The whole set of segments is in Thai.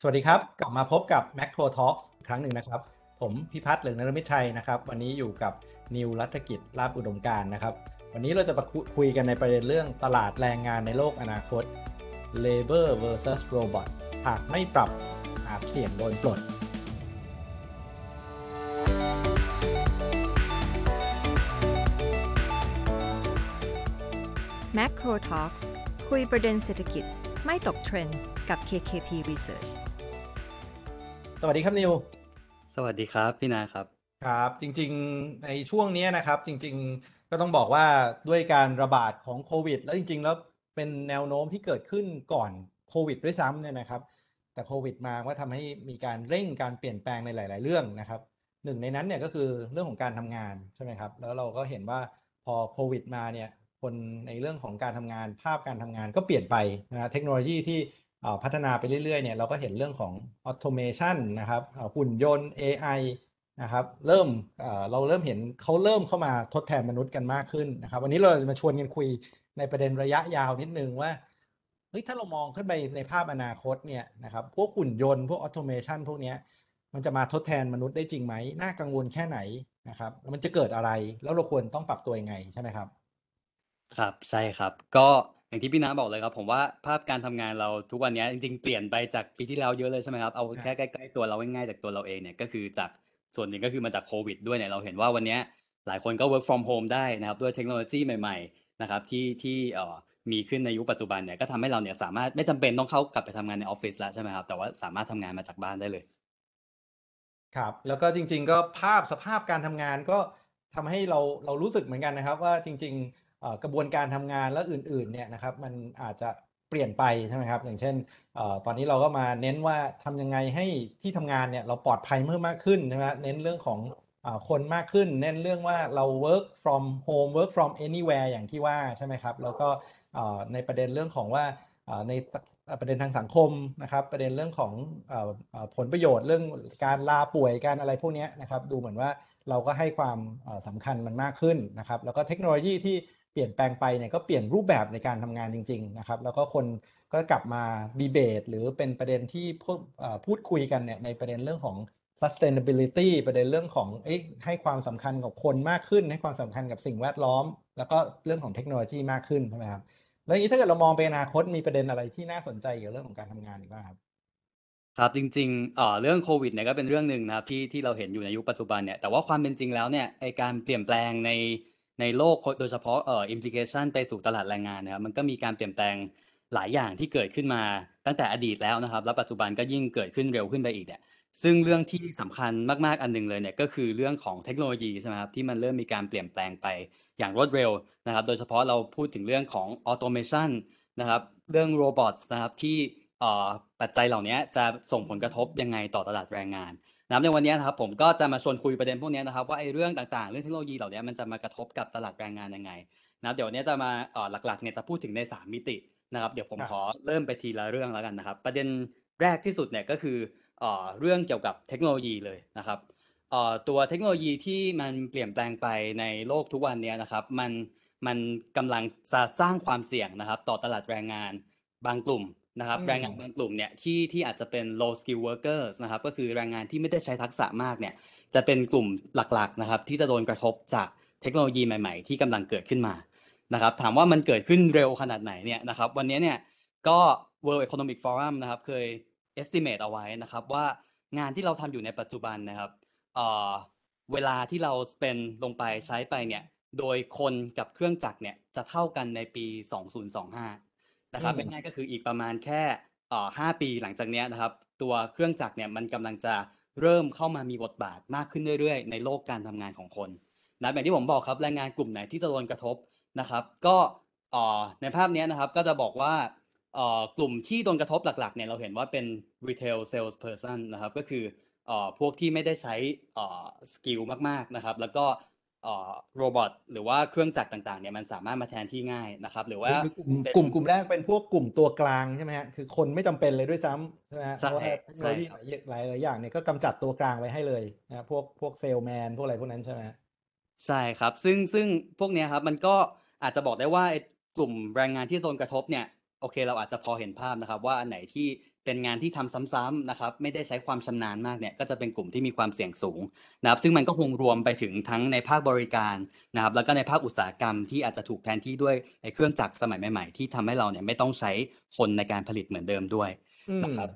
สวัสดีครับ กลับมาพบกับ Macro Talks ครั้งหนึ่งนะครับ ผมพิพัฒน์เหลืองนรมิชัยนะครับ วันนี้อยู่กับนิวรัฐกิจลาบอุดมการนะครับ วันนี้เราจะมาคุยกันในประเด็นเรื่องตลาดแรงงานในโลกอนาคต Labor versus Robot หากไม่ปรับอาจเสี่ยงโดนปลด Macro Talks คุยประเด็นเศรษฐกิจไม่ตกเทรนด์กับ KKP Research วัสดีครับนิว สวัสดีครับพี่นาครับ ครับจริงๆในช่วงนี้นะครับ จริงๆก็ต้องบอกว่าด้วยการระบาดของโควิด แล้วจริง ๆ แล้วเป็นแนวโน้มที่เกิดขึ้นก่อนโควิดด้วยซ้ำเนี่ยนะครับ แต่โควิดมาก็ทำให้มีการเร่งการเปลี่ยนแปลงในหลาย ๆ เรื่องนะครับหนึ่งในนั้นเนี่ยก็คือเรื่องของการทำงานใช่ไหมครับ แล้วเราก็เห็นว่าพอโควิดมาเนี่ยคนในเรื่องของการทำงานภาพการทำงานก็เปลี่ยนไปนะเทคโนโลยีที่ พัฒนาไปเรื่อยๆเนี่ยเราก็เห็นเรื่องของ automation นะครับหุ่นยนต์ AI นะครับเริ่มเราเริ่มเห็นเขาเริ่มเข้ามาทดแทนมนุษย์กันมากขึ้นนะครับ วันนี้เราจะมาชวนกันคุยในประเด็นระยะยาวนิดนึงว่าเฮ้ยถ้าเรามองขึ้นไปในภาพอนาคตเนี่ยนะครับพวกหุ่นยนต์พวก automation พวกนี้มันจะมาทดแทนมนุษย์ได้จริงไหมน่ากังวลแค่ไหนนะครับมันจะเกิดอะไรแล้วเราควรต้องปรับตัวยังไงใช่ไหมครับ ครับใช่ครับก็ อย่างที่พี่น้าบอกเลยครับ ผมว่าภาพการทำงานเราทุกวันนี้จริงๆ เปลี่ยนไปจากปีที่แล้วเยอะเลยใช่ไหมครับเอาแค่ใกล้ๆตัวเราง่ายๆจากตัวเราเองเนี่ยก็คือจากส่วนหนึ่งก็คือมาจากโควิดด้วยเนี่ยเราเห็นว่าวันนี้หลายคนก็ work from home ได้นะครับด้วยเทคโนโลยีใหม่ๆนะครับที่ที่เอ่อมีขึ้นในยุคปัจจุบันเนี่ยก็ทำให้เราเนี่ยสามารถไม่จำเป็นต้องเข้ากลับไปทำงานในออฟฟิศแล้วใช่ไหมครับแต่ว่าสามารถทำงานมาจากบ้านได้เลย ครับ แล้วก็จริง ๆ ก็ภาพสภาพการทำงานก็ทำให้เราเรารู้สึกเหมือนกันนะครับ ว่าจริง ๆ กระบวนการทำงานและอื่นๆเนี่ยนะครับมันอาจจะเปลี่ยนไปใช่ไหมครับ อย่างเช่นตอนนี้เราก็มาเน้นว่าทำยังไงให้ที่ทำงานเนี่ยเราปลอดภัยเพิ่มมากขึ้นนะครเน้นเรื่องของคนมากขึ้น เน้นเรื่องว่าเรา work from home work from anywhere อย่างที่ว่าใช่ไหมครับ แล้วก็ในประเด็นเรื่องของว่าในประเด็นทางสังคมนะครับ ประเด็นเรื่องของผลประโยชน์เรื่องการลาป่วยการอะไรพวกนี้นะครับ ดูเหมือนว่าเราก็ให้ความสำคัญมันมากขึ้นนะครับ แล้วก็เทคโนโลยีที่ เปลี่ยนแปลงไปเนี่ยก็เปลี่ยนรูปแบบในการทำงานจริง ๆ นะครับ แล้วก็คนก็กลับมาดีเบตหรือเป็นประเด็นที่พูดพูดคุยกันเนี่ยในประเด็นเรื่องของ sustainability ประเด็นเรื่องของให้ความสำคัญกับคนมากขึ้น ให้ความสำคัญกับสิ่งแวดล้อม แล้วก็เรื่องของเทคโนโลยีมากขึ้นใช่ไหมครับแล้วอย่างนี้ถ้าเกิดเรามองไปอนาคตมีประเด็นอะไรที่น่าสนใจเกี่ยวกับเรื่องของการทำงานอีกบ้างครับครับจริงๆเอ่อเรื่องโควิดเนี่ยก็เป็นเรื่องหนึ่งนะครับที่ที่เราเห็นอยู่ในยุคปัจจุบันเนี่ยแต่ว่าความเป็นจริงแล้วเนี่ยไอการเปลี่ยนแปลงใน ในโลกโดยเฉพาะเอ่ออิมพิเคชันไปสู่ตลาดแรงงานนะครับมันก็มีการเปลี่ยนแปลงหลายอย่างที่เกิดขึ้นมาตั้งแต่อดีตแล้วนะครับ แล้วปัจจุบันก็ยิ่งเกิดขึ้นเร็วขึ้นไปอีกเนี่ยซึ่งเรื่องที่สำคัญมากๆอันหนึงเลยเนี่ยก็คือเรื่องของเทคโนโลยีใช่ไหมครับที่มันเริ่มมีการเปลี่ยนแปลงไปอย่างรวดเร็วนะครับ โดยเฉพาะเราพูดถึงเรื่องของ automation นะครับเรื่อง robot นะครับที่ปัจจัยเหล่านี้จะส่งผลกระทบยังไงต่อตลาดแรงงาน นะครับในวันนี้นะครับผมก็จะมาชวนคุยประเด็นพวกนี้นะครับว่าไอ้เรื่องต่างๆ เรื่องเทคโนโลยีเหล่านี้มันจะมากระทบกับตลาดแรงงานยังไงนะเดี๋ยวนี้จะมาหลักๆเนี่ยจะพูดถึงใน 3 มิตินะครับ เดี๋ยวผมขอเริ่มไปทีละเรื่องแล้วกันนะครับ ประเด็นแรกที่สุดเนี่ยก็คือเรื่องเกี่ยวกับเทคโนโลยีเลยนะครับตัวเทคโนโลยีที่มันเปลี่ยนแปลงไปในโลกทุกวันนี้นะครับ มันมันกำลังจะสร้างความเสี่ยงนะครับ ต่อตลาดแรงงานบางกลุ่ม นะครับแรงงานบางกลุ่มเนี่ยที่ที่อาจจะเป็น low skill workers นะครับก็คือแรงงานที่ไม่ได้ใช้ทักษะมากเนี่ยจะเป็นกลุ่มหลักๆนะครับที่จะโดนกระทบจากเทคโนโลยีใหม่ ๆ ที่กำลังเกิดขึ้นมานะครับถามว่ามันเกิดขึ้นเร็วขนาดไหนเนี่ยนะครับวันนี้เนี่ยก็ World Economic Forum นะครับเคย estimate เอาไว้นะครับว่างานที่เราทำอยู่ในปัจจุบันนะครับเอ่อเวลาที่เรา spend ลงไปใช้ไปเนี่ยโดยคนกับเครื่องจักรเนี่ยจะเท่ากันในปี 2025 นะครับง่ายๆก็คืออีกประมาณแค่ห้าปีหลังจากนี้นะครับ ตัวเครื่องจักรเนี่ยมันกำลังจะเริ่มเข้ามามีบทบาทมากขึ้นเรื่อยๆ ในโลกการทำงานของคนนะอย่างที่ผมบอกครับแรงงานกลุ่มไหนที่จะโดนกระทบนะครับ ก็ในภาพนี้นะครับก็จะบอกว่ากลุ่มที่โดนกระทบหลักๆเนี่ยเราเห็นว่าเป็น retail sales person นะครับ ก็คือพวกที่ไม่ได้ใช้ skill มากๆนะครับ แล้วก็ robot หรือว่าเครื่องจักรต่างๆเนี่ยมันสามารถมาแทนที่ง่ายนะครับ หรือว่ากลุ่มกลุ่มกลุ่มแรกเป็นพวกกลุ่มตัวกลางใช่ไหมฮะคือคนไม่จำเป็นเลยด้วยซ้ำใช่ไหมฮะเพราะว่าเทคโนโลยีหลายหลายอย่างเนี่ยก็กำจัดตัวกลางไว้ให้เลยนะพวกพวกเซลแมนพวกอะไรพวกนั้นใช่ไหมใช่ครับ ซึ่งซึ่งพวกนี้ครับมันก็อาจจะบอกได้ว่ากลุ่มแรงงานที่โดนกระทบเนี่ยโอเคเราอาจจะพอเห็นภาพนะครับ ว่าอันไหนที่ เป็นงานที่ทำซ้ำๆนะครับไม่ได้ใช้ความชำนาญมากเนี่ยก็จะเป็นกลุ่มที่มีความเสี่ยงสูงนะครับซึ่งมันก็คงรวมไปถึงทั้งในภาคบริการนะครับแล้วก็ในภาคอุตสาหกรรมที่อาจจะถูกแทนที่ด้วยไอ้เครื่องจักรสมัยใหม่ๆ ที่ทำให้เราเนี่ยไม่ต้องใช้คนในการผลิตเหมือนเดิมด้วยอืมนะครับ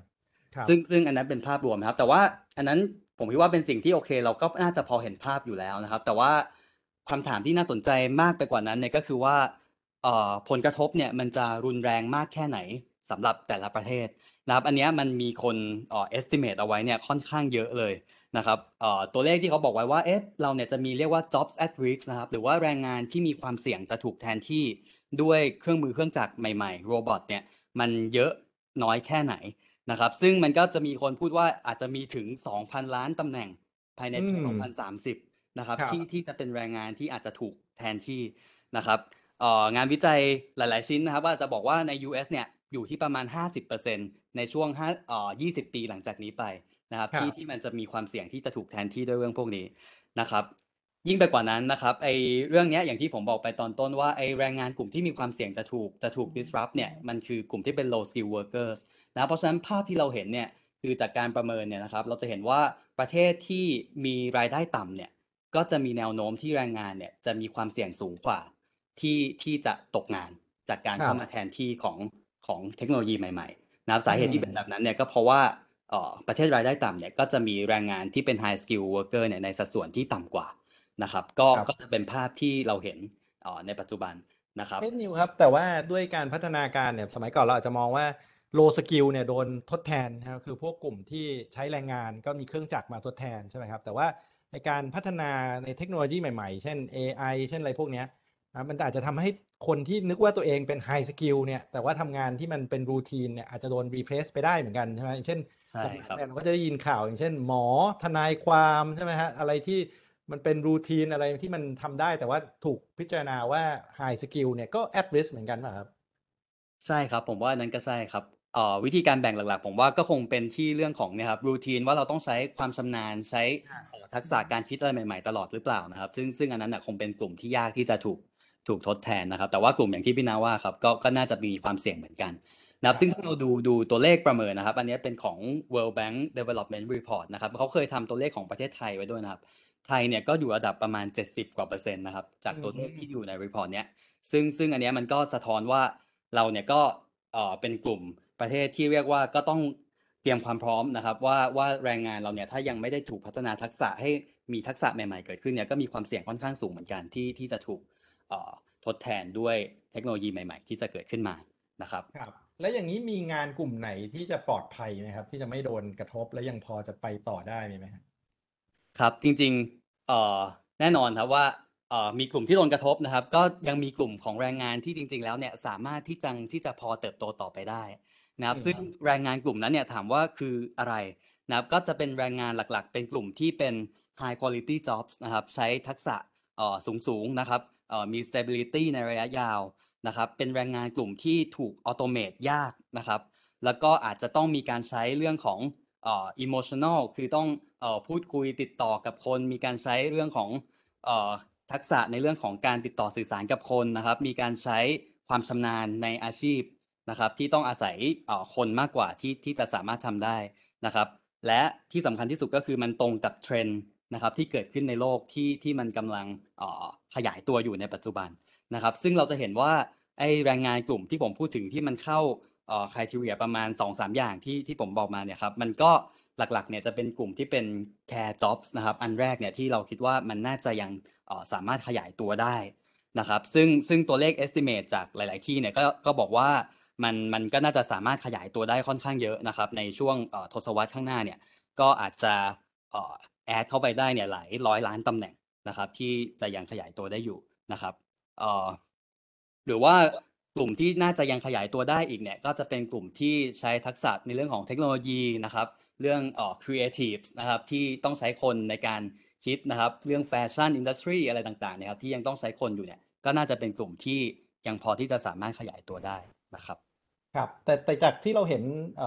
ครับซึ่งซึ่งอันนั้นเป็นภาพรวมนะครับ แต่ว่าอันนั้นผมคิดว่าเป็นสิ่งที่โอเค เราก็น่าจะพอเห็นภาพอยู่แล้วนะครับ แต่ว่าคำถามที่น่าสนใจมากไปกว่านั้นเนี่ยก็คือว่าเอ่อผลกระทบเนี่ยมันจะรุนแรงมากแค่ไหนสำหรับแต่ละประเทศ นะครับอันเนี้ยมันมีคนเอ่อ estimate เอาไว้เนี่ยค่อนข้างเยอะเลยนะครับเอ่อตัวเลขที่เขาบอกไว้ว่าเอ๊ะเราเนี่ยจะมีเรียกว่า jobs at risk นะครับหรือว่าแรงงานที่มีความเสี่ยงจะถูกแทนที่ด้วยเครื่องมือเครื่องจักรใหม่ๆโรบอทเนี่ยมันเยอะน้อยแค่ไหนนะครับซึ่งมันก็จะมีคนพูดว่าอาจจะมีถึง 2,000 ล้านตำแหน่งภายในปีอืม2030นะครับครับที่ที่จะเป็นแรงงานที่อาจจะถูกแทนที่นะครับเอ่องานวิจัยหลาย ๆ ชิ้นนะครับว่าจะบอกว่าใน US เนี่ย อยู่ที่ประมาณ 50%ในช่วง5เอ่อ20 ปีหลังจากนี้ไปนะครับครับ ที่ที่มันจะมีความเสี่ยงที่จะถูกแทนที่ด้วยเรื่องพวกนี้นะครับ ยิ่งไปกว่านั้นนะครับไอเรื่องเนี้ยอย่างที่ผมบอกไปตอนต้นว่าไอแรงงานกลุ่มที่มีความเสี่ยงจะถูกจะถูก disrupt เนี่ยมันคือกลุ่มที่เป็น low skill workers นะเพราะฉะนั้นภาพที่เราเห็นเนี่ยคือจากการประเมินเนี่ยนะครับ เราจะเห็นว่าประเทศที่มีรายได้ต่ำเนี่ยก็จะมีแนวโน้มที่แรงงานเนี่ยจะมีความเสี่ยงสูงกว่าที่ที่จะตกงานจากการครับเข้ามาแทนที่ของ ของเทคโนโลยีใหม่ๆนะครับสาเหตุอืมที่เป็นแบบนั้นเนี่ยก็เพราะว่าเอ่อประเทศรายได้ต่ำเนี่ยก็จะมีแรงงานที่เป็น high skill worker เนี่ยในสัดส่วนที่ต่ำกว่านะครับ ก็ครับก็จะเป็นภาพที่เราเห็นเอ่อในปัจจุบันนะครับเอ็นิวครับ แต่ว่าด้วยการพัฒนาการเนี่ยสมัยก่อนเราอาจจะมองว่า low skill เนี่ยโดนทดแทนนะครับคือพวกกลุ่มที่ใช้แรงงานก็มีเครื่องจักรมาทดแทนใช่ไหมครับ แต่ว่าในการพัฒนาในเทคโนโลยีใหม่ๆ เช่น AI เช่นอะไรพวกเนี้ย นะมันอาจจะทำให้คนที่นึกว่าตัวเองเป็น high skill เนี่ยแต่ว่าทำงานที่มันเป็นรูทีนเนี่ยอาจจะโดน replace ไปได้เหมือนกันใช่ไหมอย่างเช่นใช่หลังๆครับเนี่ยเราก็จะได้ยินข่าวอย่างเช่น หมอทนายความใช่ไหมฮะอะไรที่มันเป็นรูทีนอะไรที่มันทำได้แต่ว่าถูกพิจารณาว่า high skill เนี่ยก็ at risk เหมือนกันป่ะครับ ใช่ครับผมว่าอันนั้นก็ใช่ครับเอ่อวิธีการแบ่งหลักๆ ผมว่าก็คงเป็นที่เรื่องของเนี่ยครับรูทีนว่าเราต้องใช้ความชำนาญใช้อ่าเอ่อทักษะการคิดอะไรใหม่ๆ ตลอดหรือเปล่านะครับ ซึ่งซึ่งอันนั้นนะคงเป็นกลุ่มที่ยากที่จะถูก ถูกทดแทนนะครับ แต่ว่ากลุ่มอย่างที่พี่นาว่าครับก็ก็น่าจะมีความเสี่ยงเหมือนกันนะครับซึ่งถ้าเราดูดูตัวเลขประเมินนะครับ อันนี้เป็นของ World Bank Development Report นะครับเขาเคยทำตัวเลขของประเทศไทยไว้ด้วยนะครับ ไทยเนี่ยก็อยู่ระดับประมาณ 70 กว่าเปอร์เซ็นต์นะครับ จากตัวเลขที่อยู่ใน report เนี้ยซึ่งซึ่งอันนี้มันก็สะท้อนว่าเราเนี่ยก็เออเป็นกลุ่มประเทศที่เรียกว่าก็ต้องเตรียมความพร้อมนะครับ ว่าว่าแรงงานเราเนี่ยถ้ายังไม่ได้ถูกพัฒนาทักษะให้มีทักษะใหม่ๆเกิดขึ้นเนี่ยก็มีความเสี่ยงค่อนข้างสูงเหมือนกันที่ที่จะถูก ทดแทนด้วยเทคโนโลยีใหม่ ๆ ที่จะเกิดขึ้นมานะครับครับแล้วอย่างนี้มีงานกลุ่มไหนที่จะปลอดภัยไหมครับ ที่จะไม่โดนกระทบและยังพอจะไปต่อได้มีไหมครับครับจริงๆเอ่อแน่นอนครับว่าเอ่อมีกลุ่มที่โดนกระทบนะครับ ก็ยังมีกลุ่มของแรงงานที่จริง ๆ แล้วเนี่ยสามารถที่จะที่จะพอเติบโตต่อไปได้นะครับอืมซึ่งแรงงานกลุ่มนั้นเนี่ยถามว่าคืออะไรนะครับก็จะเป็นแรงงานหลักๆ เป็นกลุ่มที่เป็น high quality jobs นะครับ ใช้ทักษะเอ่อสูงๆนะครับเอ่อ มี stability ในระยะยาวนะครับ เป็นแรงงานกลุ่มที่ถูก automate ยากนะครับ แล้วก็อาจจะต้องมีการใช้เรื่องของเอ่อ emotional คือต้องเอ่อพูดคุยติดต่อกับคน มีการใช้เรื่องของเอ่อทักษะในเรื่องของการติดต่อสื่อสารกับคนนะครับ มีการใช้ความชำนาญในอาชีพนะครับที่ต้องอาศัยเอ่อคนมากกว่าที่ที่จะสามารถทำได้นะครับ และที่สำคัญที่สุดก็คือมันตรงกับเทรนด์ นะครับที่เกิดขึ้นในโลกที่ที่มันกำลังออขยายตัวอยู่ในปัจจุบันนะครับ ซึ่งเราจะเห็นว่าไอแรงงานกลุ่มที่ผมพูดถึงที่มันเข้าเอ่อ criteria ประมาณ 2-3 อย่างที่ที่ผมบอกมาเนี่ยครับมันก็หลักๆเนี่ยจะเป็นกลุ่มที่เป็น care jobs นะครับอันแรกเนี่ยที่เราคิดว่ามันน่าจะยังออสามารถขยายตัวได้นะครับซึ่งซึ่งตัวเลข estimate จากหลาย ๆ ที่เนี่ยก็ก็บอกว่ามันมันก็น่าจะสามารถขยายตัวได้ค่อนข้างเยอะนะครับในช่วงออทศวรรษข้างหน้าเนี่ยก็อาจจะ add เข้าไปได้เนี่ยหลายร้อยล้านตำแหน่งนะครับ ที่จะยังขยายตัวได้อยู่นะครับเอ่อหรือว่ากลุ่มที่น่าจะยังขยายตัวได้อีกเนี่ยก็จะเป็นกลุ่มที่ใช้ทักษะในเรื่องของเทคโนโลยีนะครับ เรื่องเอ่อ creatives นะครับที่ต้องใช้คนในการคิดนะครับ เรื่อง fashion industry อะไรต่างๆเนี่ยครับที่ยังต้องใช้คนอยู่เนี่ยก็น่าจะเป็นกลุ่มที่ยังพอที่จะสามารถขยายตัวได้นะครับครับแต่แต่จากที่เราเห็น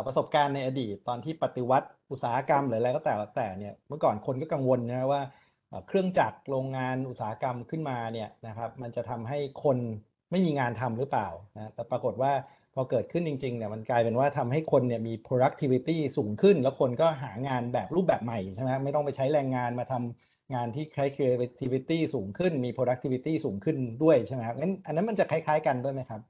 ประสบการณ์ในอดีตตอนที่ปฏิวัติ อุตสาหกรรมหรืออะไรก็แต่แต่เนี่ยเมื่อก่อนคนก็กังวลนะว่าเครื่องจักรโรงงานอุตสาหกรรมขึ้นมาเนี่ยนะครับมันจะทำให้คนไม่มีงานทำหรือเปล่านะแต่ปรากฏว่าพอเกิดขึ้นจริงๆเนี่ยมันกลายเป็นว่าทำให้คนเนี่ยมี productivity สูงขึ้น แล้วคนก็หางานแบบรูปแบบใหม่ใช่ไหมไม่ต้องไปใช้แรงงานมาทำงานที่ใช้ creativity สูงขึ้นมี productivity สูงขึ้นด้วยใช่ไหมครับงั้นอันนั้นมันจะคล้ายๆกันด้วยไหมครับ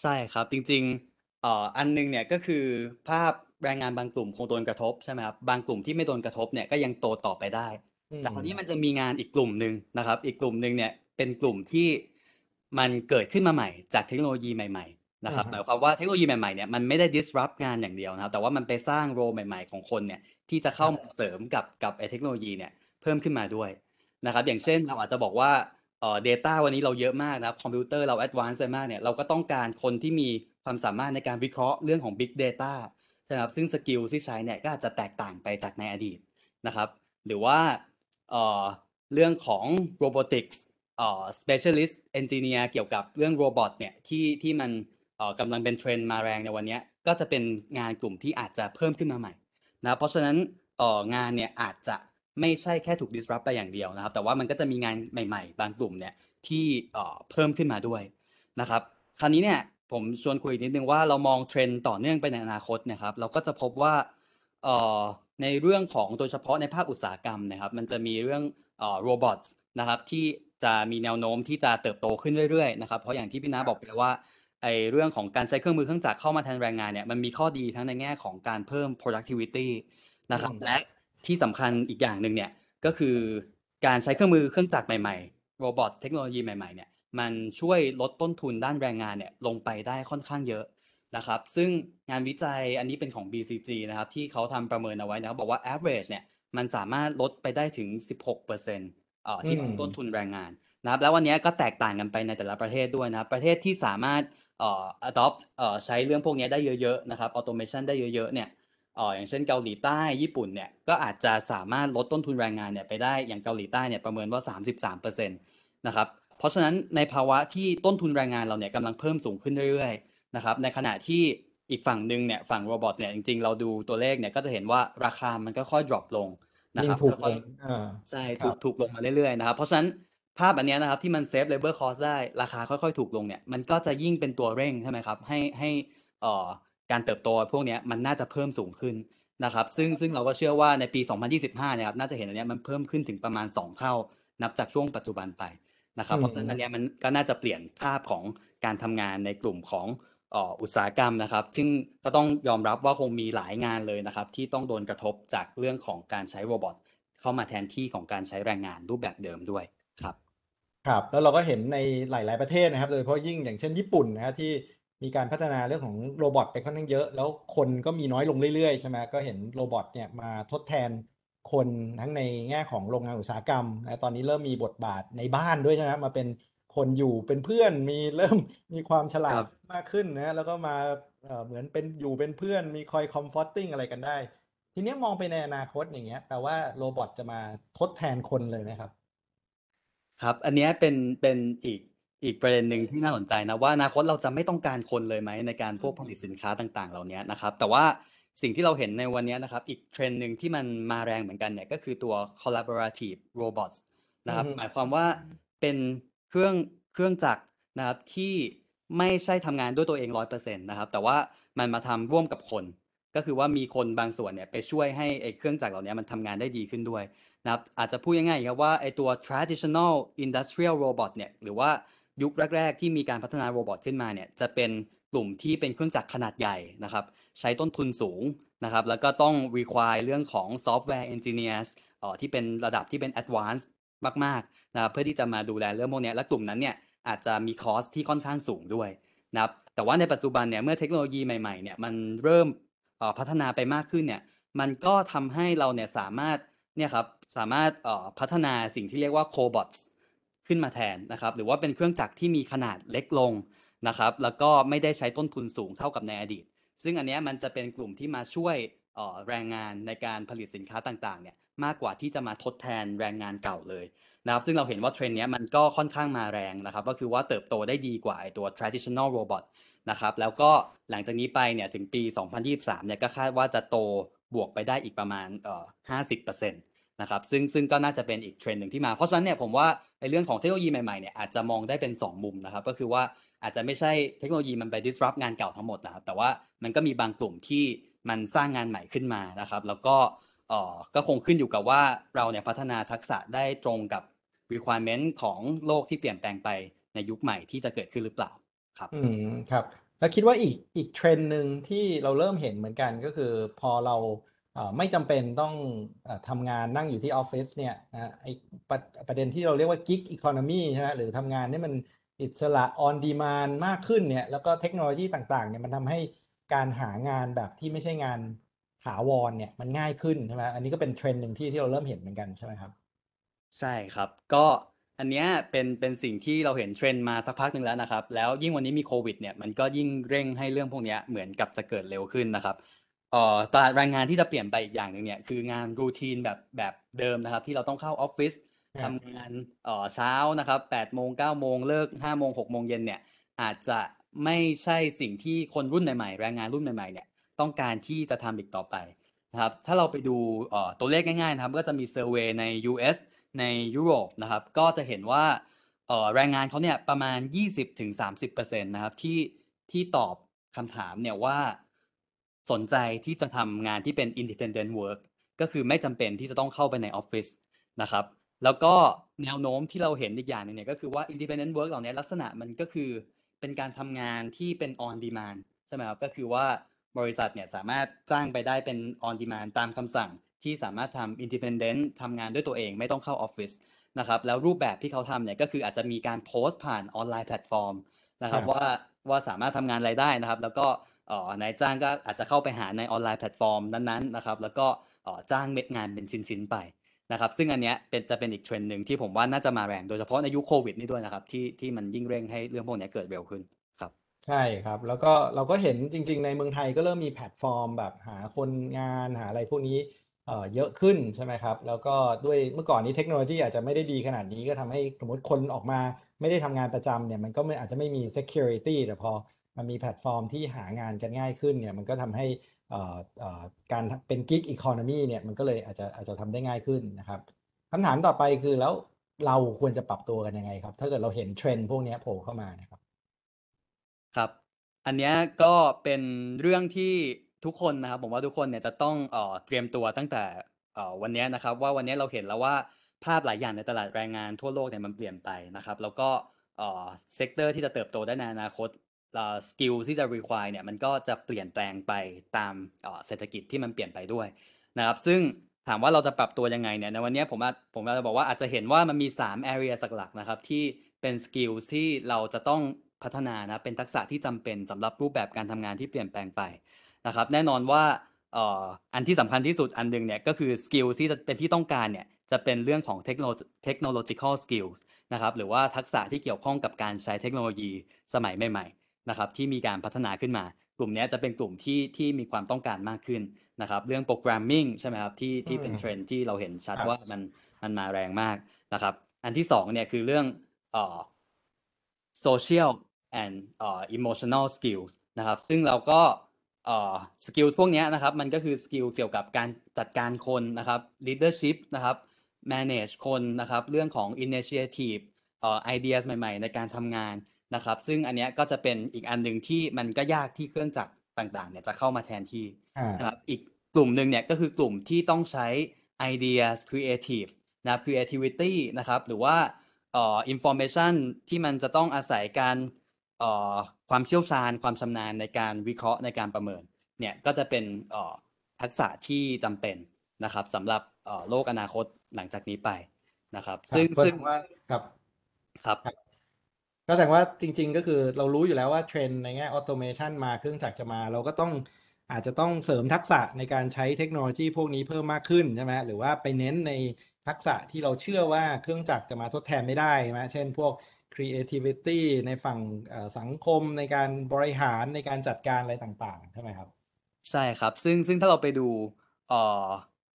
ใช่ครับจริงๆอ่ออันหนึงเนี่ยก็คือภาพ แรงงานบางกลุ่มคงโดนกระทบใช่ไหมครับบางกลุ่มที่ไม่โดนกระทบเนี่ยก็ยังโตต่อไปได้อืแต่คราวนี้มมันจะมีงานอีกกลุ่มหนึ่งนะครับ อีกกลุ่มหนึ่งเนี่ยเป็นกลุ่มที่มันเกิดขึ้นมาใหม่ จากเทคโนโลยีใหม่ ๆ นะครับอือหฮึมายความว่าเทคโนโลยีใหม่ๆเนี่ยมันไม่ได้ disrupt งานอย่างเดียวนะครับ แต่ว่ามันไปสร้างโรใหม่ ๆ ของคนเนี่ยที่จะคเข้ารับมาเสริมกับกับไอ้เทคโนโลยีเนี่ยเพิ่มขึ้นมาด้วยนะครับ อย่างเช่นเราอาจจะบอกว่าเอ่อ data วันนี้เราเยอะมากนะครับคอมพิวเตอร์เรา advance ไปมากเนี่ยเราก็ต้องการคนที่มีความสามารถในการวิเคราะห์เรื่องของ big data ใช่ไหมครับซึ่ง skill ที่ใช้เนี่ยก็อาจจะแตกต่างไปจากในอดีตนะครับ หรือว่าเรื่องของ robotics เอ่อ specialist engineer เกี่ยวกับเรื่อง robot เนี่ยที่ที่มันกำลังเป็นเทรนด์มาแรงในวันนี้ก็จะเป็นงานกลุ่มที่อาจจะเพิ่มขึ้นมาใหม่นะเพราะฉะนั้นงานเนี่ยอาจจะไม่ใช่แค่ถูก disrupt ไปอย่างเดียวนะครับ แต่ว่ามันก็จะมีงานใหม่ ๆ บางกลุ่มเนี่ยที่เออเพิ่มขึ้นมาด้วยนะครับ คราวนี้เนี่ย ผมชวนคุยนิดนึงว่าเรามองเทรนด์ต่อเนื่องไปในอนาคตเนะครับ เราก็จะพบว่าเอ่อในเรื่องของโดยเฉพาะในภาคอุตสาหกรรมนะครับ มันจะมีเรื่องเอ่อโรบอทนะครับที่จะมีแนวโน้มที่จะเติบโตขึ้นเรื่อยๆนะครับเพราะอย่างที่พี่น้าบอกไปว่าไอเรื่องของการใช้เครื่องมือเครื่องจักรเข้ามาแทนแรงงานเนี่ยมันมีข้อดีทั้งในแง่ของการเพิ่ม productivity นะครับอืมและที่สำคัญอีกอย่างหนึ่งเนี่ยก็คือการใช้เครื่องมือเครื่องจักรใหม่ๆโรบอทเทคโนโลยีใหม่ๆเนี่ย มันช่วยลดต้นทุนด้านแรงงานเนี่ยลงไปได้ค่อนข้างเยอะนะครับ ซึ่งงานวิจัยอันนี้เป็นของ BCG นะครับ ที่เขาทำประเมินเอาไว้นะครับ บอกว่า average เนี่ยมันสามารถลดไปได้ถึง 16%เอ่อที่อืมต้นทุนแรงงานนะครับ แล้ววันนี้ก็แตกต่างกันไปในแต่ละประเทศด้วยนะครับ ประเทศที่สามารถเอ่อ adopt เอ่อใช้เรื่องพวกนี้ได้เยอะๆนะครับ automation ได้เยอะๆเนี่ยเอ่ออย่างเช่นเกาหลีใต้ญี่ปุ่นเนี่ยก็อาจจะสามารถลดต้นทุนแรงงานเนี่ยไปได้อย่างเกาหลีใต้เนี่ยประเมินว่า 33%นะครับ เพราะฉะนั้นในภาวะที่ต้นทุนแรงงานเราเนี่ยกำลังเพิ่มสูงขึ้นเรื่อยๆนะครับในขณะที่อีกฝั่งหนึ่งเนี่ยฝั่ง robot เนี่ยจริงๆ เราดูตัวเลขเนี่ยก็จะเห็นว่าราคามันก็ค่อย drop ลงนะครับ ยิ่งถูกลค่อย อ่าๆใช่ครัถูกถูกลงมาเรื่อยๆนะครับ เพราะฉะนั้นภาพอันเนี้ยนะครับที่มันเซฟ labor cost ได้ราคาค่อยๆ ถูกลงเนี่ยมันก็จะยิ่งเป็นตัวเร่งใช่ไหมครับให้ให้เอ่อการเติบโตพวกเนี้ยมันน่าจะเพิ่มสูงขึ้นนะครับ ซึ่งซึ่งเราก็เชื่อว่าในปี 2025 เนี่ยครับน่าจะเห็นอันเนี้ยมันเพิ่มขึ้นถึงประมาณ 2 เท่า นับจากช่วงปัจจุบันไป นะครับอืเพมราะฉะนั้นอันเนี้ยมันก็น่าจะเปลี่ยนภาพของการทำงานในกลุ่มของเอ่ออุตสาหกรรมนะครับ ซึ่งก็ต้องยอมรับว่าคงมีหลายงานเลยนะครับ ที่ต้องโดนกระทบจากเรื่องของการใช้โรบอทเข้ามาแทนที่ของการใช้แรงงานรูปแบบเดิมด้วยครับ ครับแล้วเราก็เห็นในหลาย ๆประเทศนะครับ โดยเฉพาะยิ่งอย่างเช่นญี่ปุ่นนะครับที่มีการพัฒนาเรื่องของ robot ไปค่อนข้างเยอะ แล้วคนก็มีน้อยลงเรื่อยๆใช่ไหมก็เห็น robot เนี่ยมาทดแทน คนทั้งในแง่ของโรงงานอุตสาหกรรมนะตอนนี้เริ่มมีบทบาทในบ้านด้วยใช่ไหมมาเป็นคนอยู่เป็นเพื่อนมีเริ่มมีความฉลาครับมากขึ้นนะแล้วก็มาเอ่อเหมือนเป็นอยู่เป็นเพื่อนมีคอย comforting อะไรกันได้ ทีเนี้ยมองไปในอนาคตอย่างเงี้ยแปลว่า robot จะมาทดแทนคนเลยไหมครับ ครับ อันเนี้ยเป็นเป็นอีกอีกประเด็นหนึ่งที่น่าสนใจนะว่าอนาคตเราจะไม่ต้องการคนเลยไหมในการพวกผลิตสินค้าต่าง ๆ เหล่านี้นะครับ แต่ว่า สิ่งที่เราเห็นในวันเนี้ยนะครับ อีกเทรนด์หนึ่งที่มันมาแรงเหมือนกันเนี่ยก็คือตัว collaborative robots นะครับอือฮึหมายความว่าเป็นเครื่องเครื่องจักรนะครับที่ไม่ใช่ทำงานด้วยตัวเองร้อยเปอร์เซ็นต์นะครับ แต่ว่ามันมาทำร่วมกับคน ก็คือว่ามีคนบางส่วนเนี่ยไปช่วยให้ไอ้เครื่องจักรเหล่านี้มันทำงานได้ดีขึ้นด้วยนะครับ อาจจะพูดง่ายๆครับว่าไอตัว traditional industrial robot เนี่ยหรือว่ายุคแรก ๆ ที่มีการพัฒนาโรบอทขึ้นมาเนี่ยจะเป็น กลุ่มที่เป็นเครื่องจักรขนาดใหญ่นะครับ ใช้ต้นทุนสูงนะครับ แล้วก็ต้อง require เรื่องของ software engineers เอ่อที่เป็นระดับที่เป็น advanced มากๆนะครับเพื่อที่จะมาดูแลเรื่องพวกนี้และกลุ่มนั้นเนี่ยอาจจะมีคอสที่ค่อนข้างสูงด้วยนะครับแต่ว่าในปัจจุบันเนี่ยเมื่อเทคโนโลยีใหม่ๆเนี่ยมันเริ่มออพัฒนาไปมากขึ้นเนี่ยมันก็ทำให้เราเนี่ยสามารถเนี่ยครับสามารถเอ่อพัฒนาสิ่งที่เรียกว่า cobots ขึ้นมาแทนนะครับหรือว่าเป็นเครื่องจักรที่มีขนาดเล็กลง นะครับ แล้วก็ไม่ได้ใช้ต้นทุนสูงเท่ากับในอดีต ซึ่งอันนี้มันจะเป็นกลุ่มที่มาช่วยแรงงานในการผลิตสินค้าต่างๆเนี่ยมากกว่าที่จะมาทดแทนแรงงานเก่าเลยนะครับซึ่งเราเห็นว่าเทรนด์เนี้ยมันก็ค่อนข้างมาแรงนะครับก็คือว่าเติบโตได้ดีกว่าตัว traditional robot นะครับแล้วก็หลังจากนี้ไปเนี่ยถึงปี 2023เนี่ยก็คาดว่าจะโตบวกไปได้อีกประมาณเอ่อ50%นะครับซึ่งซึ่งก็น่าจะเป็นอีกเทรนด์หนึ่งที่มา เพราะฉะนั้นเนี่ยผมว่าในเรื่องของเทคโนโลยีใหม่ๆเนี่ยอาจจะมองได้เป็น 2 มุมนะครับก็คือว่า อาจจะไม่ใช่เทคโนโลยีมันไป disrupt งานเก่าทั้งหมดนะครับแต่ว่ามันก็มีบางกลุ่มที่มันสร้างงานใหม่ขึ้นมานะครับ แล้วก็เอ่อก็คงขึ้นอยู่กับว่าเราเนี่ยพัฒนาทักษะได้ตรงกับ requirement ของโลกที่เปลี่ยนแปลงไปในยุคใหม่ที่จะเกิดขึ้นหรือเปล่าครับอืมครับแล้วคิดว่าอีกอีกเทรนด์หนึ่งที่เราเริ่มเห็นเหมือนกันก็คือพอเราไม่จำเป็นต้องอ่อทำงานนั่งอยู่ที่ออฟฟิศเนี่ยนะไอประประเด็นที่เราเรียกว่า gig economy ใช่ไหมหรือทำงานให้มัน อิสระ on demand มากขึ้นเนี่ยแล้วก็เทคโนโลยีต่างๆเนี่ยมันทำให้การหางานแบบที่ไม่ใช่งานถาวรเนี่ยมันง่ายขึ้นใช่ไหมอันนี้ก็เป็นเทรนด์หนึ่งที่ที่เราเริ่มเห็นเหมือนกันใช่ไหมครับ ใช่ครับ ก็อันเนี้ยเป็นเป็นสิ่งที่เราเห็นเทรนด์มาสักพักหนึ่งแล้วนะครับ แล้วยิ่งวันนี้มีโควิดเนี่ยมันก็ยิ่งเร่งให้เรื่องพวกเนี้ยเหมือนกับจะเกิดเร็วขึ้นนะครับอ่อตลาดแรงงานที่จะเปลี่ยนไปอีกอย่างหนึ่งเนี่ยคืองาน routine แบบแบบเดิมนะครับ ที่เราต้องเข้าออฟฟิศ ทำงานเอ่อเช้านะครับ8โมง9โมงเลิก5โมง6โมงเย็นเนี่ย อาจจะไม่ใช่สิ่งที่คนรุ่นใหม่ๆแรงงานรุ่นใหม่ๆเนี่ยต้องการที่จะทำอีกต่อไปนะครับถ้าเราไปดูอ่อตัวเลขง่ายๆนะครับก็จะมีเซอร์เวยใน US ในยุโรปนะครับก็จะเห็นว่าอ่อแรงงานเขาเนี่ยประมาณ 20-30%นะครับที่ที่ตอบคำถามเนี่ยว่าสนใจที่จะทำงานที่เป็น independent work ก็คือไม่จำเป็นที่จะต้องเข้าไปในออฟฟิศนะครับ แล้วก็แนวโน้มที่เราเห็นอีกอย่างหนึงเนี่ยก็คือว่า independent work เหล่านี้ลักษณะมันก็คือเป็นการทำงานที่เป็น on demand ใช่ไหมครับก็คือว่าบริษัทเนี่ยสามารถจ้างไปได้เป็น on demand ตามคำสั่งที่สามารถทำ independent ทำงานด้วยตัวเองไม่ต้องเข้าออฟฟิศนะครับแล้วรูปแบบที่เขาทำเนี่ยก็คืออาจจะมีการโพสต์ผ่านออนไลน์แพลตฟอร์มนะครับครับว่าว่าสามารถทำงานอะไรได้นะครับ แล้วก็เอ่อนายจ้างก็อาจจะเข้าไปหาในออนไลน์แพลตฟอร์มนั้นๆนะครับแล้วก็เอ่อจ้างเม็ดงานเป็นชิ้นๆไป นะครับซึ่งอันเนี้ยเป็นจะเป็นอีกเทรนด์หนึ่งที่ผมว่าน่าจะมาแรง โดยเฉพาะในยุคโควิดนี่ด้วยนะครับ ที่ที่มันยิ่งเร่งให้เรื่องพวกเนี้ยเกิดเร็วขึ้นครับ ใช่ครับ แล้วก็เราก็เห็นจริง ๆ ในเมืองไทยก็เริ่มมีแพลตฟอร์ม แบบหาคนงานหาอะไรพวกนี้เอ่อเยอะขึ้นใช่ไหมครับ แล้วก็ด้วยเมื่อก่อนนี้เทคโนโลยีอาจจะไม่ได้ดีขนาดนี้ก็ทำให้สมมติคนออกมาไม่ได้ทำงานประจำเนี่ยมันก็ไม่อาจจะไม่มี security แต่พอ มันมีแพลตฟอร์มที่หางานกันง่ายขึ้นเนี่ยมันก็ทำให้อ่อเอ่อการเป็น gig economy เนี่ยมันก็เลยอาจจะอาจจะทำได้ง่ายขึ้นนะครับคำถามต่อไปคือแล้วเราควรจะปรับตัวกันยังไงครับ ถ้าเกิดเราเห็นเทรนด์พวกนี้โผล่เข้ามานะครับ ครับ อันนี้ก็เป็นเรื่องที่ทุกคนนะครับ ผมว่าทุกคนเนี่ยจะต้องเอ่อเตรียมตัวตั้งแต่เอ่อวันนี้นะครับ ว่าวันนี้เราเห็นแล้วว่าภาพหลายอย่างในตลาดแรงงานทั่วโลกเนี่ยมันเปลี่ยนไปนะครับ แล้วก็เอ่อ sector ที่จะเติบโตได้ในอนาคต skill ที่จะ require เนี่ยมันก็จะเปลี่ยนแปลงไปตามเศรษฐกิจที่มันเปลี่ยนไปด้วยนะครับ ซึ่งถามว่าเราจะปรับตัวยังไงเนี่ยในวันนี้ผมผมอาจะบอกว่าอาจจะเห็นว่ามันมี 3 area หลักนะครับ ที่เป็น skill ที่เราจะต้องพัฒนานะเป็นทักษะที่จำเป็นสำหรับรูปแบบการทำงานที่เปลี่ยนแปลงไปนะครับ แน่นอนว่าอันที่สำคัญที่สุดอันหนึ่งเนี่ยก็คือ skill ที่จะเป็นที่ต้องการเนี่ยจะเป็นเรื่องของเทคโน technology skill นะครับหรือว่าทักษะที่เกี่ยวข้องกับการใช้เทคโนโลยีสมัยใหม่ๆ นะครับที่มีการพัฒนาขึ้นมา กลุ่มเนี้ยจะเป็นกลุ่มที่ที่มีความต้องการมากขึ้นนะครับเรื่อง programming ใช่ไหมครับที่ที่เป็นอืมเทรนด์ที่เราเห็นชัดครับว่ามันมันมาแรงมากนะครับอันที่สองเนี่ยคือเรื่องเอ่อ social and เอ่อ emotional skills นะครับซึ่งเราก็เอ่อ skills พวกเนี้ยนะครับมันก็คือ skill เกี่ยวกับการจัดการคนนะครับ leadership นะครับ manage คนนะครับเรื่องของ initiative เอ่อ ideas ใหม่ ๆ ในการทำงาน นะครับ ซึ่งอันเนี้ยก็จะเป็นอีกอันหนึ่งที่มันก็ยากที่เครื่องจักรต่างๆเนี่ยจะเข้ามาแทนที่อ่านะครับอีกกลุ่มหนึ่งเนี่ยก็คือกลุ่มที่ต้องใช้ ideas creative นะครับ creativity นะครับ หรือว่าเอ่อ information ที่มันจะต้องอาศัยการเอ่อความเชี่ยวชาญความชำนาญในการวิเคราะห์ในการประเมินเนี่ยก็จะเป็นเอ่อทักษะที่จำเป็นนะครับสำหรับเอ่อโลกอนาคตหลังจากนี้ไปนะครับครับซึ่งก็ซึ่แสงดงว่าครับครับ ก็แสดงว่าจริง ๆ ก็คือเรารู้อยู่แล้วว่าเทรนในแง่ออโตเมชันมาเครื่องจักรจะมา เราก็ต้องอาจจะต้องเสริมทักษะในการใช้เทคโนโลยีพวกนี้เพิ่มมากขึ้นใช่ไหมหรือว่าไปเน้นในทักษะที่เราเชื่อว่าเครื่องจักรจะมาทดแทนไม่ได้ใช่ไหมเช่นพวก creativity ในฝั่งสังคมในการบริหารในการจัดการอะไรต่างๆใช่ไหมครับ ใช่ครับ ซึ่งซึ่งถ้าเราไปดู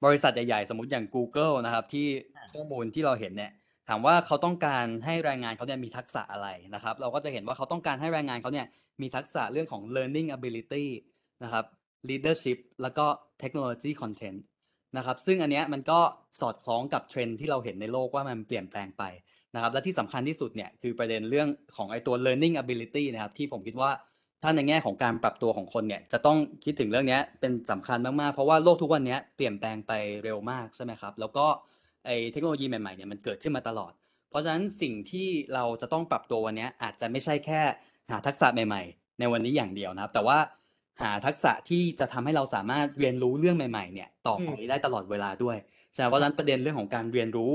บริษัทใหญ่ๆ สมมติอย่าง Google นะครับ ที่ข้อมูลที่เราเห็นเนี่ย ถามว่าเขาต้องการให้แรงงานเขาเนี่ยมีทักษะอะไรนะครับ เราก็จะเห็นว่าเขาต้องการให้แรงงานเขาเนี่ยมีทักษะเรื่องของ learning ability นะครับ leadership แล้วก็ technology content นะครับซึ่งอันเนี้ยมันก็สอดคล้องกับเทรนที่เราเห็นในโลกว่ามันเปลี่ยนแปลงไปนะครับ และที่สำคัญที่สุดเนี่ยคือประเด็นเรื่องของไอ้ตัว learning ability นะครับที่ผมคิดว่าถ้าในแง่ของการปรับตัวของคนเนี่ยจะต้องคิดถึงเรื่องเนี้ยเป็นสำคัญมากๆ เพราะว่าโลกทุกวันนี้เปลี่ยนแปลงไปเร็วมากใช่ไหมครับ แล้วก็ ไอเทคโนโลยีใหม่ๆเนี่ยมันเกิดขึ้นมาตลอด เพราะฉะนั้นสิ่งที่เราจะต้องปรับตัววันนี้อาจจะไม่ใช่แค่หาทักษะใหม่ ๆ ในวันนี้อย่างเดียวนะครับ แต่ว่าหาทักษะที่จะทำให้เราสามารถเรียนรู้เรื่องใหม่ๆเนี่ยต่อไปได้ตลอดเวลาด้วยใช่ไหมเพราะฉะนั้นประเด็นเรื่องของการเรียนรู้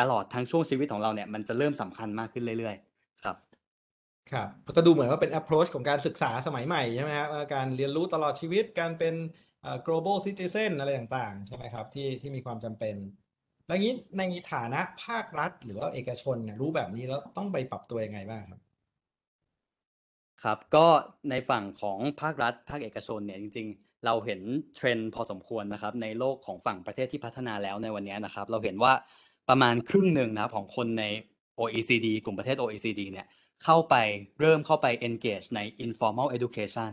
ตลอดทั้งช่วงชีวิตของเราเนี่ยมันจะเริ่มสำคัญมากขึ้นเรื่อยๆ ครับครับก็ดูเหมือนว่าเป็น approach ของการศึกษาสมัยใหม่ใช่ไหมครับการเรียนรู้ตลอดชีวิตการเป็น global citizen อะไรต่างๆ ใช่ไหมครับที่ที่มีความจำเป็น แล้วงี้ในฐานะภาครัฐหรือว่าเอกชนเนี่ยรู้แบบนี้แล้วต้องไปปรับตัวยังไงบ้างครับ ครับ ก็ในฝั่งของภาครัฐ ภาคเอกชนเนี่ยจริง ๆ เราเห็นเทรนด์พอสมควรนะครับ ในโลกของฝั่งประเทศที่พัฒนาแล้วในวันนี้นะครับ เราเห็นว่าประมาณครึ่งหนึ่งนะของคนใน OECD กลุ่มประเทศ OECD เนี่ยเข้าไปเริ่มเข้าไป engage ใน informal education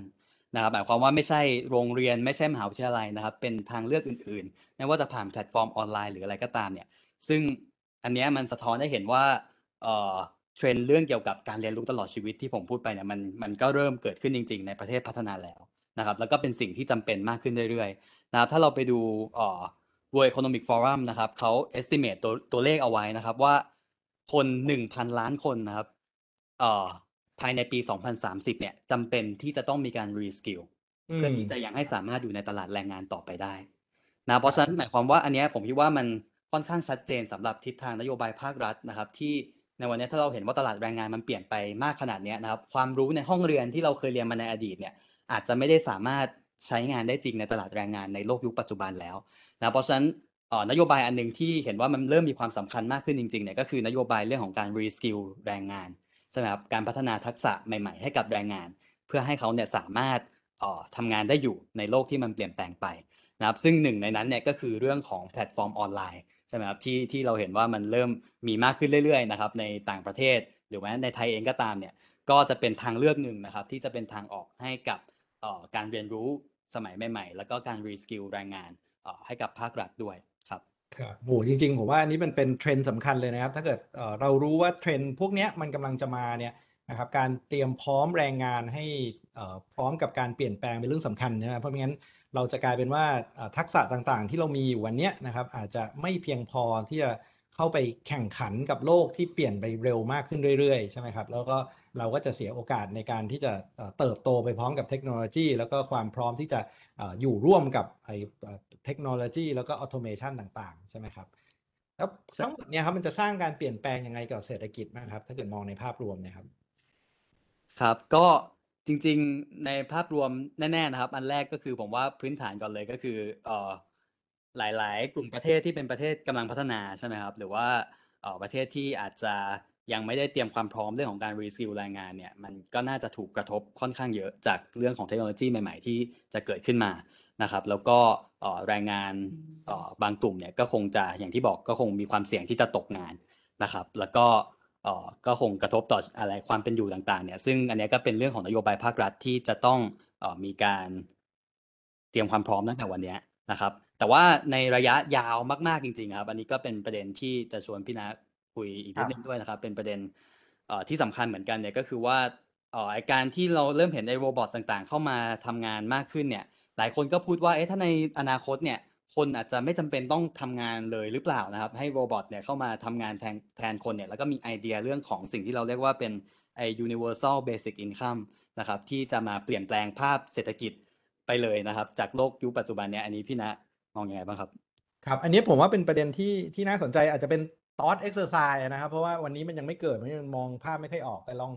นะครับหมายความว่าไม่ใช่โรงเรียนไม่ใช่มหาวิทยาลัยนะครับ เป็นทางเลือกอื่นๆ ไม่ว่าจะผ่านแพลตฟอร์มออนไลน์หรืออะไรก็ตามเนี่ย ซึ่งอันนี้มันสะท้อนให้เห็นว่าเทรนด์เรื่องเกี่ยวกับการเรียนรู้ตลอดชีวิตที่ผมพูดไปเนี่ยมันมันก็เริ่มเกิดขึ้นจริง ๆ ในประเทศพัฒนาแล้วนะครับ แล้วก็เป็นสิ่งที่จำเป็นมากขึ้นเรื่อยๆนะครับถ้าเราไปดูเอ่อ World Economic Forum นะครับเขา estimate ตัวตัวเลขเอาไว้นะครับว่าคน 1,000 ล้านคนนะครับเอ่อ ภายในปี 2030 เนี่ยจำเป็นที่จะต้องมีการ reskill อืเพื่อมที่จะยังให้สามารถอยู่ในตลาดแรงงานต่อไปได้นะเพราะฉะนั้นหมายความว่าอันเนี้ยผมคิดว่ามันค่อนข้างชัดเจนสำหรับทิศทางนโยบายภาครัฐนะครับ ที่ในวันเนี้ยถ้าเราเห็นว่าตลาดแรงงานมันเปลี่ยนไปมากขนาดเนี้ยนะครับ ความรู้ในห้องเรียนที่เราเคยเรียนมาในอดีตเนี่ย อาจจะไม่ได้สามารถใช้งานได้จริงในตลาดแรงงานในโลกยุคปัจจุบันแล้วนะเพราะฉะนั้นเอ่อนโยบายอันหนึ่งที่เห็นว่ามันเริ่มมีความสำคัญมากขึ้นจริงๆเนี่ยก็คือนโยบายเรื่องของการ reskill แรงงาน ใช่ไหมครับการพัฒนาทักษะใหม่ ๆ ให้กับแรงงาน เพื่อให้เขาเนี่ยสามารถออทำงานได้อยู่ในโลกที่มันเปลี่ยนแปลงไปนะครับซึ่งหนึ่งในนั้นเนี่ยก็คือเรื่องของแพลตฟอร์มออนไลน์ใช่ไหมครับที่ที่เราเห็นว่ามันเริ่มมีมากขึ้นเรื่อยๆนะครับในต่างประเทศ หรือแม้ในไทยเองก็ตามเนี่ยก็จะเป็นทางเลือกหนึ่งนะครับที่จะเป็นทางออกให้กับออการเรียนรู้สมัยใหม่ ๆ แล้วก็การ reskill แรงงานออให้กับภาครัฐด้วย ครับครับโหจริง ๆ ผมว่าอันนี้มันเป็นเทรนด์สำคัญเลยนะครับ ถ้าเกิดเรารู้ว่าเทรนด์พวกนี้มันกำลังจะมาเนี่ยนะครับการเตรียมพร้อมแรงงานให้พร้อมกับการเปลี่ยนแปลงเป็นเรื่องสำคัญใช่ไหมเพราะไม่งั้นเราจะกลายเป็นว่าทักษะต่างๆ ที่เรามีอยู่วันนี้นะครับ อาจจะไม่เพียงพอที่จะเข้าไปแข่งขันกับโลกที่เปลี่ยนไปเร็วมากขึ้นเรื่อยๆใช่ไหมครับแล้วก็เราก็จะเสียโอกาสในการที่จะเติบโตไปพร้อมกับเทคโนโลยี แล้วก็ความพร้อมที่จะอยู่ร่วมกับ เอ่อเทคโนโลยีแล้วก็ออโตเมชันต่างๆ ใช่ไหมครับ แล้วใช่ทั้งหมดเนี่ยครับมันจะสร้างการเปลี่ยนแปลงยังไงกับเศรษฐกิจบ้างครับ ถ้าเกิดมองในภาพรวมเนี่ยครับ ครับก็จริงๆในภาพรวมแน่ๆนะครับ อันแรกก็คือผมว่าพื้นฐานก่อนเลยก็คือเอ่อหลาย ๆ กลุ่มประเทศที่เป็นประเทศกำลังพัฒนาใช่ไหมครับ หรือว่าเอ่อประเทศที่อาจจะยังไม่ได้เตรียมความพร้อมเรื่องของการรีสกิลแรงงานเนี่ยมันก็น่าจะถูกกระทบค่อนข้างเยอะจากเรื่องของเทคโนโลยีใหม่ ๆ ที่จะเกิดขึ้นมา นะครับ แล้วก็แรงงานบางกลุ่มเนี่ยก็คงจะอย่างที่บอกก็คงมีความเสี่ยงที่จะตกงานนะครับ แล้วก็ก็คงกระทบต่ออะไรความเป็นอยู่ต่างๆ เนี่ยซึ่งอันนี้ก็เป็นเรื่องของนโยบายภาครัฐที่จะต้องอมีการเตรียมความพร้อมตั้งแต่วันนี้นะครับ แต่ว่าในระยะยาวมากๆจริง ๆ ครับ อันนี้ก็เป็นประเด็นที่จะชวนพี่นะคุยอีกนิดนึงด้วยนะครับ เป็นประเด็นที่สำคัญเหมือนกันเนี่ยก็คือว่าอ่อการที่เราเริ่มเห็นไอ้ robot ต่างๆ เข้ามาทำงานมากขึ้นเนี่ย หลายคนก็พูดว่าเอ๊ะถ้าในอนาคตเนี่ยคนอาจจะไม่จำเป็นต้องทำงานเลยหรือเปล่านะครับ ให้ robot เนี่ยเข้ามาทำงานแทนแทนคนเนี่ยแล้วก็มีไอเดียเรื่องของสิ่งที่เราเรียกว่าเป็นไอ้ universal basic income นะครับที่จะมาเปลี่ยนแปลงภาพเศรษฐกิจไปเลยนะครับ จากโลกยุคปัจจุบันเนี่ยอันนี้พี่นะมองยังไงบ้างครับ ครับ อันนี้ผมว่าเป็นประเด็นที่ที่น่าสนใจอาจจะเป็น thought exercise นะครับ เพราะว่าวันนี้มันยังไม่เกิดมันยังมองภาพไม่ค่อยออกแต่ลอง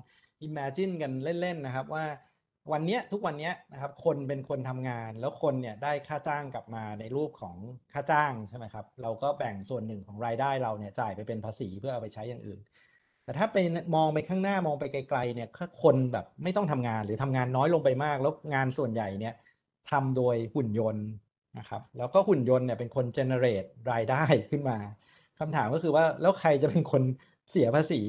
imagine กันเล่นๆนะครับว่า วันเนี้ยทุกวันเนี้ยนะครับคนเป็นคนทำงานแล้วคนเนี่ยได้ค่าจ้างกลับมาในรูปของค่าจ้างใช่ไหมครับเราก็แบ่งส่วนหนึ่งของรายได้เราเนี่ยจ่ายไปเป็นภาษีเพื่อเอาไปใช้อย่างอื่น แต่ถ้าไปมองไปข้างหน้ามองไปไกลๆเนี่ยถ้าคนแบบไม่ต้องทำงานหรือทำงานน้อยลงไปมาก แล้วงานส่วนใหญ่เนี่ยทำโดยหุ่นยนต์นะครับแล้วก็หุ่นยนต์เนี่ยเป็นคน generate รายได้ขึ้นมาคำถามก็คือว่าแล้วใครจะเป็นคนเสียภาษี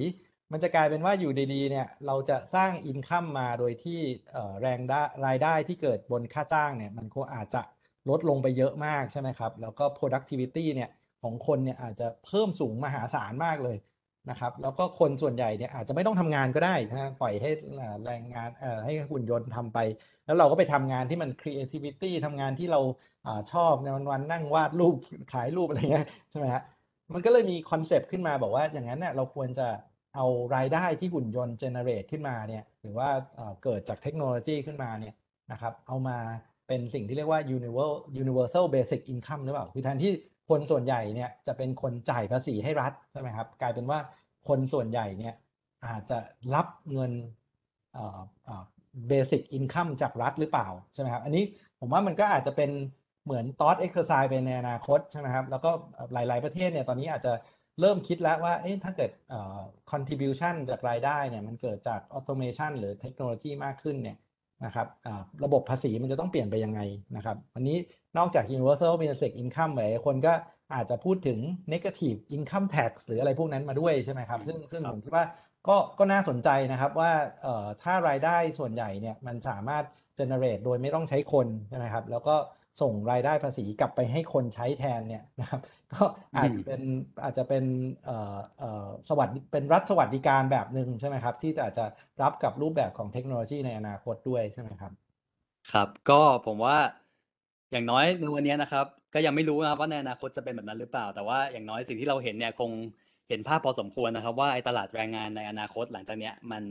มันจะกลายเป็นว่าอยู่ดีๆเนี่ยเราจะสร้างอินคัมมาโดยที่แรงไดรายได้ที่เกิดบนค่าจ้างเนี่ยมันก็อาจจะลดลงไปเยอะมากใช่ไหมครับ แล้วก็ productivity เนี่ยของคนเนี่ยอาจจะเพิ่มสูงมหาศาลมากเลยนะครับ แล้วก็คนส่วนใหญ่เนี่ยอาจจะไม่ต้องทำงานก็ได้นะปล่อยให้แรงงานให้หุ่นยนต์ทำไป แล้วเราก็ไปทำงานที่มัน creativity ทำงานที่เราอาชอบในวันๆนั่งวาดรูปขายรูปอะไรเงี้ยใช่ไหมฮะมันก็เลยมี concept ขึ้นมาบอกว่าอย่างนั้นเนี่ยเราควรจะ เอารายได้ที่หุ่นยนต์ generate ขึ้นมาเนี่ยหรือว่าเกิดจากเทคโนโลยีขึ้นมาเนี่ยนะครับเอามาเป็นสิ่งที่เรียกว่า universal universal basic income หรือเปล่า คือแทนที่คนส่วนใหญ่เนี่ยจะเป็นคนจ่ายภาษีให้รัฐใช่ไหมครับกลายเป็นว่าคนส่วนใหญ่เนี่ยอาจจะรับเงินเอ่อเอ่อ basic income จากรัฐหรือเปล่าใช่ไหมครับอันนี้ผมว่ามันก็อาจจะเป็นเหมือน thought exercise ไปในอนาคตใช่ไหมครับแล้วก็หลาย ๆประเทศเนี่ยตอนนี้อาจจะ เริ่มคิดแล้วว่าเอ๊ะถ้าเกิดเอ่อ contribution จากรายได้เนี่ยมันเกิดจาก automation หรือเทคโนโลยีมากขึ้นเนี่ยนะครับอ่าระบบภาษีมันจะต้องเปลี่ยนไปยังไงนะครับวันนี้นอกจาก universal basic income หลายคนก็อาจจะพูดถึง negative income tax หรืออะไรพวกนั้นมาด้วยใช่ไหมครับ ซึ่งซึ่งครับผมคิดว่าก็ก็น่าสนใจนะครับว่าเอ่อถ้ารายได้ส่วนใหญ่เนี่ยมันสามารถ generate โดยไม่ต้องใช้คนใช่ไหมครับแล้วก็ ส่งรายได้ภาษีกลับไปให้คนใช้แทนเนี่ยนะครับ ก็อาจจะเป็นอาจจะเป็นเอ่อเอ่อสวัสดิเป็นรัฐสวัสดิการแบบหนึ่งใช่ไหมครับ ที่อาจจะรับกับรูปแบบของเทคโนโลยีในอนาคตด้วยใช่ไหมครับ ครับ ก็ผมว่าอย่างน้อยในวันนี้นะครับ ก็ยังไม่รู้นะครับว่าในอนาคตจะเป็นแบบนั้นหรือเปล่า แต่ว่าอย่างน้อยสิ่งที่เราเห็นเนี่ยคงเห็นภาพพอสมควรนะครับ ว่าไอ้ตลาดแรงงานในอนาคตหลังจากเนี้ยมัน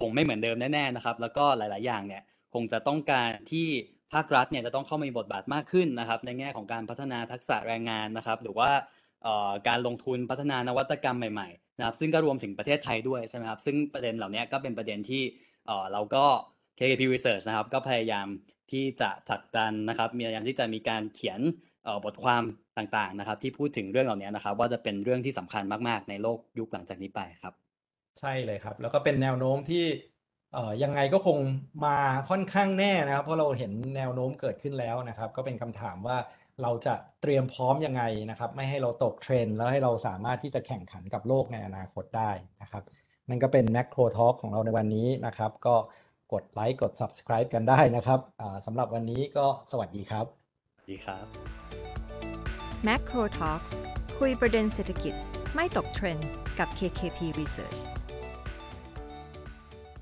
คงไม่เหมือนเดิมแน่ๆนะครับ แล้วก็หลาย ๆ อย่างเนี่ยคงจะต้องการที่ ภาครัฐเนี่ยจะต้องเข้ามามีบทบาทมากขึ้นนะครับ ในแง่ของการพัฒนาทักษะแรงงานนะครับ หรือว่าการลงทุนพัฒนานวัตกรรมใหม่ๆนะครับ ซึ่งก็รวมถึงประเทศไทยด้วยใช่ไหมครับ ซึ่งประเด็นเหล่านี้ก็เป็นประเด็นที่เราก็ KKP Research นะครับ ก็พยายามที่จะผลักดันนะครับพยายามที่จะมีการเขียนบทความต่างๆนะครับ ที่พูดถึงเรื่องเหล่านี้นะครับ ว่าจะเป็นเรื่องที่สำคัญมากๆ ในโลกยุคหลังจากนี้ไปครับ ใช่เลยครับ แล้วก็เป็นแนวโน้มที่ ยังไงก็คงมาค่อนข้างแน่นะครับ เพราะเราเห็นแนวโน้มเกิดขึ้นแล้วนะครับ ก็เป็นคำถามว่าเราจะเตรียมพร้อมยังไงนะครับ ไม่ให้เราตกเทรนด์แล้วให้เราสามารถที่จะแข่งขันกับโลกในอนาคตได้นะครับ นั่นก็เป็น Macro Talk ของเราในวันนี้นะครับ ก็กดไลค์กด Subscribe กันได้นะครับอ่าสำหรับวันนี้ก็สวัสดีครับสวัสดีครับ Macro Talks คุยประเด็นเศรษฐกิจไม่ตกเทรนด์กับ KKP Research